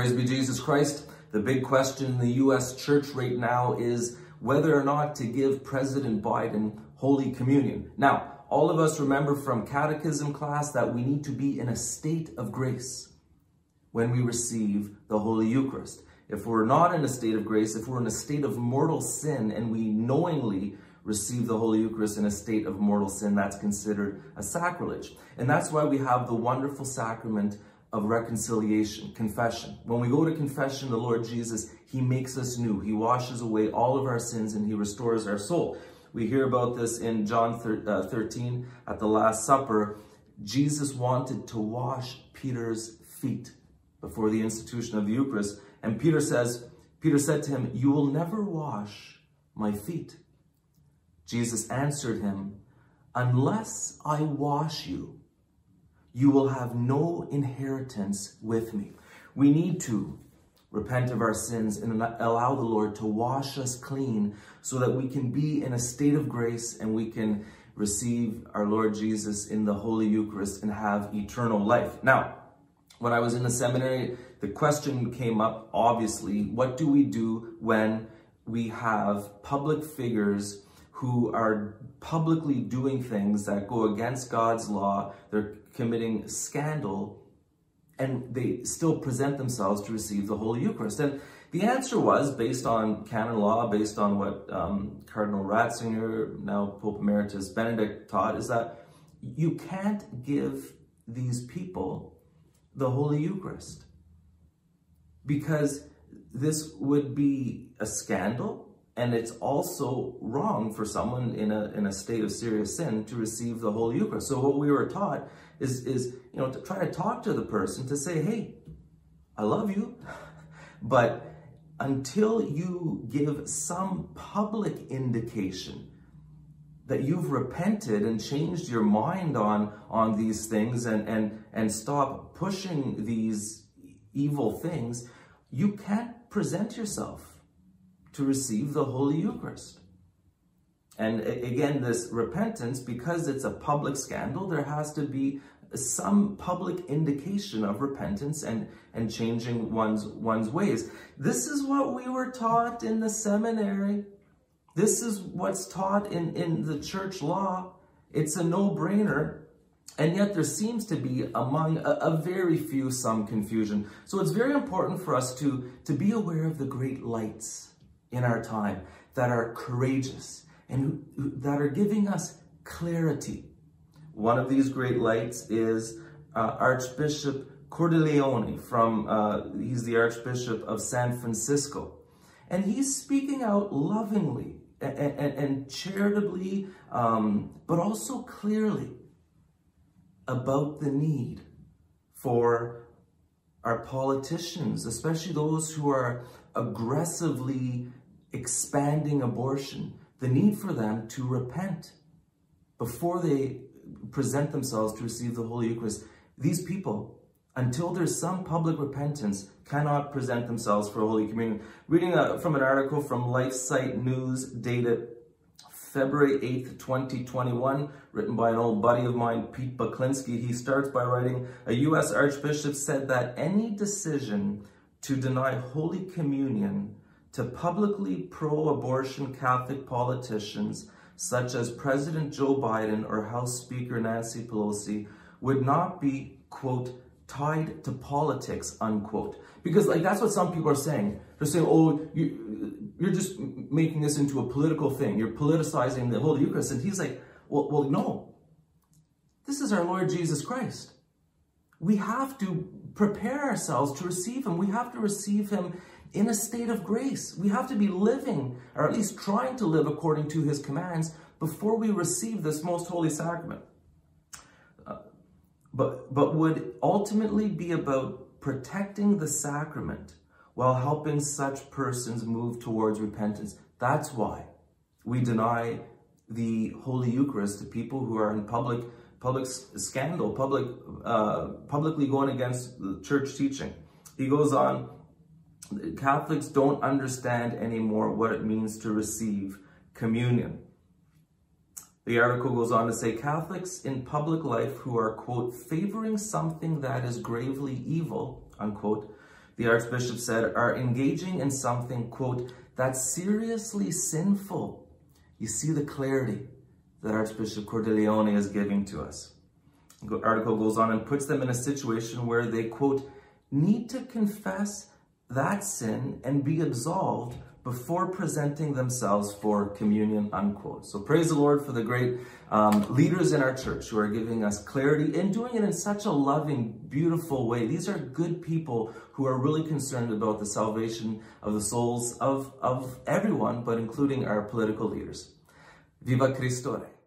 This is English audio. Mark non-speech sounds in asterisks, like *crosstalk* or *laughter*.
Praise be Jesus Christ. The big question in the U.S. church right now is whether or not to give President Biden Holy Communion. Now, all of us remember from catechism class that we need to be in a state of grace when we receive the Holy Eucharist. If we're not in a state of grace, if we're in a state of mortal sin and we knowingly receive the Holy Eucharist in a state of mortal sin, that's considered a sacrilege. And that's why we have the wonderful sacrament of reconciliation, confession. When we go to confession, the Lord Jesus, he makes us new. He washes away all of our sins and he restores our soul. We hear about this in John uh, 13 at the Last Supper. Jesus wanted to wash Peter's feet before the institution of the Eucharist. And Peter says, Peter said to him, you will never wash my feet. Jesus answered him, unless I wash you, you will have no inheritance with me. We need to repent of our sins and allow the Lord to wash us clean so that we can be in a state of grace and we can receive our Lord Jesus in the Holy Eucharist and have eternal life. Now, when I was in the seminary, the question came up, obviously, what do we do when we have public figures who are publicly doing things that go against God's law, they're committing scandal, and they still present themselves to receive the Holy Eucharist. And the answer was, based on canon law, based on what um, Cardinal Ratzinger, now Pope Emeritus Benedict taught, is that you can't give these people the Holy Eucharist because this would be a scandal and it's also wrong for someone in a, in a state of serious sin to receive the Holy Eucharist. So what we were taught is, is, you know, to try to talk to the person to say, hey, I love you, *laughs* but until you give some public indication that you've repented and changed your mind on, on these things and, and, and stop pushing these evil things, you can't present yourself to receive the Holy Eucharist. And again, this repentance, because it's a public scandal, there has to be some public indication of repentance and, and changing one's, one's ways. This is what we were taught in the seminary. This is what's taught in, in the church law. It's a no-brainer. And yet there seems to be among a, a, very few some confusion. So it's very important for us to, to be aware of the great lights in our time that are courageous and who, that are giving us clarity. One of these great lights is uh, Archbishop Cordileone from, uh, he's the Archbishop of San Francisco. And he's speaking out lovingly and, and, and charitably, um, but also clearly about the need for our politicians, especially those who are aggressively expanding abortion, the need for them to repent before they present themselves to receive the Holy Eucharist. These people, until there's some public repentance, cannot present themselves for Holy Communion. Reading a, from an article from LifeSite News dated February 8th, 2021, written by an old buddy of mine, Pete Baklinski. He starts by writing, a U.S. Archbishop said that any decision to deny Holy Communion to publicly pro-abortion Catholic politicians such as President Joe Biden or House Speaker Nancy Pelosi would not be, quote, tied to politics, unquote. Because like that's what some people are saying. They're saying, oh, you, you're just making this into a political thing. You're politicizing the Holy Eucharist. And he's like, well, well, no. This is our Lord Jesus Christ. We have to prepare ourselves to receive him. We have to receive him in a state of grace. We have to be living, or at least trying to live according to his commands before we receive this most holy sacrament. Uh, but, but would ultimately be about protecting the sacrament while helping such persons move towards repentance. That's why we deny the Holy Eucharist to people who are in public public scandal, public uh, publicly going against the church teaching. He goes on, Catholics don't understand anymore what it means to receive communion. The article goes on to say Catholics in public life who are, quote, favoring something that is gravely evil, unquote, the Archbishop said, are engaging in something, quote, that's seriously sinful. You see the clarity that Archbishop Cordileone is giving to us. The article goes on and puts them in a situation where they, quote, need to confess that sin and be absolved before presenting themselves for communion, unquote. So praise the Lord for the great um, leaders in our church who are giving us clarity and doing it in such a loving, beautiful way. These are good people who are really concerned about the salvation of the souls of, of everyone, but including our political leaders. Viva Cristo Rey.